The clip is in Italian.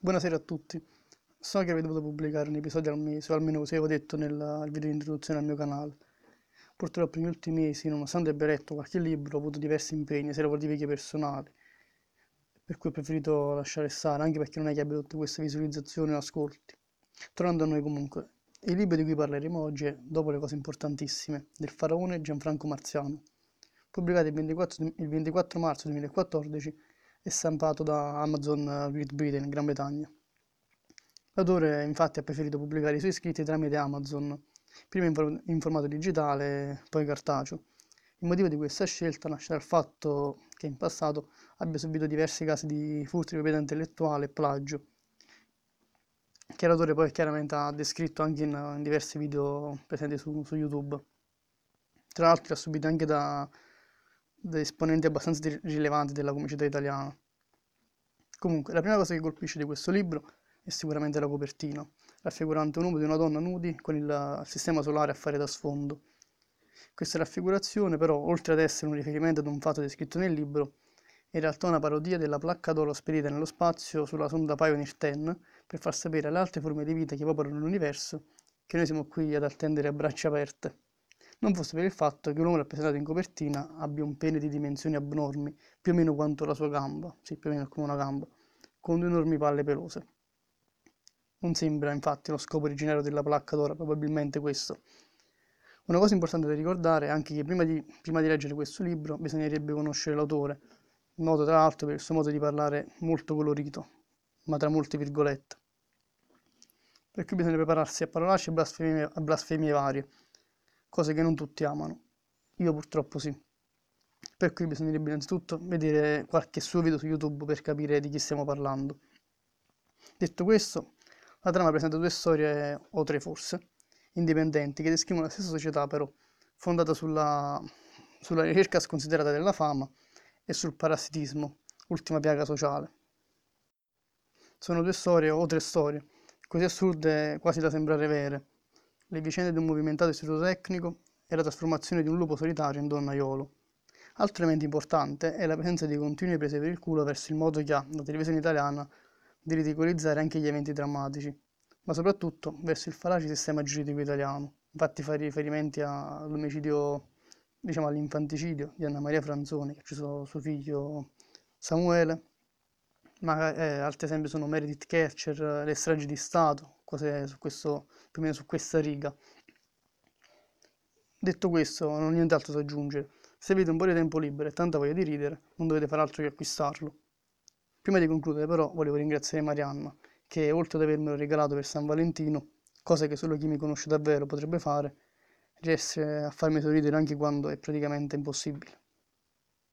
Buonasera a tutti. So che avrei dovuto pubblicare un episodio al mese, o almeno così avevo detto nel video di introduzione al mio canale. Purtroppo negli ultimi mesi, nonostante abbia letto qualche libro, ho avuto diversi impegni, sia lavorativi che personali, per cui ho preferito lasciare stare, anche perché non è che abbia tutte queste visualizzazioni o ascolti. Tornando a noi comunque, il libro di cui parleremo oggi è Dopo le cose importantissime, del faraone Gianfranco Marziano, pubblicato il 24, il 24 marzo 2014 e stampato da Amazon Great Britain, Gran Bretagna. L'autore infatti ha preferito pubblicare i suoi scritti tramite Amazon, prima in, formato digitale, poi cartaceo. Il motivo di questa scelta nasce dal fatto che in passato abbia subito diversi casi di furti di proprietà intellettuale e plagio, che l'autore poi chiaramente ha descritto anche in, in diversi video presenti su, su YouTube. Tra l'altro ha subito anche da esponenti abbastanza rilevanti della comicità italiana. Comunque, la prima cosa che colpisce di questo libro è sicuramente la copertina, raffigurante un uomo di una donna nudi con il sistema solare a fare da sfondo. Questa raffigurazione, però, oltre ad essere un riferimento ad un fatto descritto nel libro, è in realtà una parodia della placca d'oro spedita nello spazio sulla sonda Pioneer 10 per far sapere alle altre forme di vita che popolano l'universo che noi siamo qui ad attendere a braccia aperte non fosse per il fatto che l'uomo rappresentato in copertina abbia un pene di dimensioni abnormi, più o meno quanto la sua gamba, sì, più o meno come una gamba, con due enormi palle pelose. Non sembra infatti lo scopo originario della placca d'oro, probabilmente questo. Una cosa importante da ricordare è anche che prima di, prima di leggere questo libro bisognerebbe conoscere l'autore, noto tra l'altro per il suo modo di parlare molto colorito, ma tra molte virgolette. Per cui bisogna prepararsi a parolacce e blasfemie, a blasfemie varie cose che non tutti amano. Io purtroppo sì. Per cui bisognerebbe innanzitutto vedere qualche suo video su YouTube per capire di chi stiamo parlando. Detto questo, la trama presenta due storie, o tre forse, indipendenti, che descrivono la stessa società però, fondata sulla, sulla ricerca sconsiderata della fama e sul parassitismo, ultima piaga sociale. Sono due storie o tre storie, così assurde quasi da sembrare vere, le vicende di un movimentato istituto tecnico e la trasformazione di un lupo solitario in donnaiolo. Altro elemento importante è la presenza di continue prese per il culo verso il modo che ha la televisione italiana di ridicolizzare anche gli eventi drammatici, ma soprattutto verso il falace sistema giuridico italiano. Infatti fa riferimenti all'omicidio, diciamo all'infanticidio di Anna Maria Franzoni, che ha ucciso suo figlio Samuele, ma eh, altri esempi sono Meredith Kercher, le stragi di Stato, cose su questo, più o meno su questa riga. Detto questo, non ho nient'altro da aggiungere. Se avete un po' di tempo libero e tanta voglia di ridere, non dovete fare altro che acquistarlo. Prima di concludere, però, volevo ringraziare Marianna, che oltre ad avermelo regalato per San Valentino, cosa che solo chi mi conosce davvero potrebbe fare, riesce a farmi sorridere anche quando è praticamente impossibile.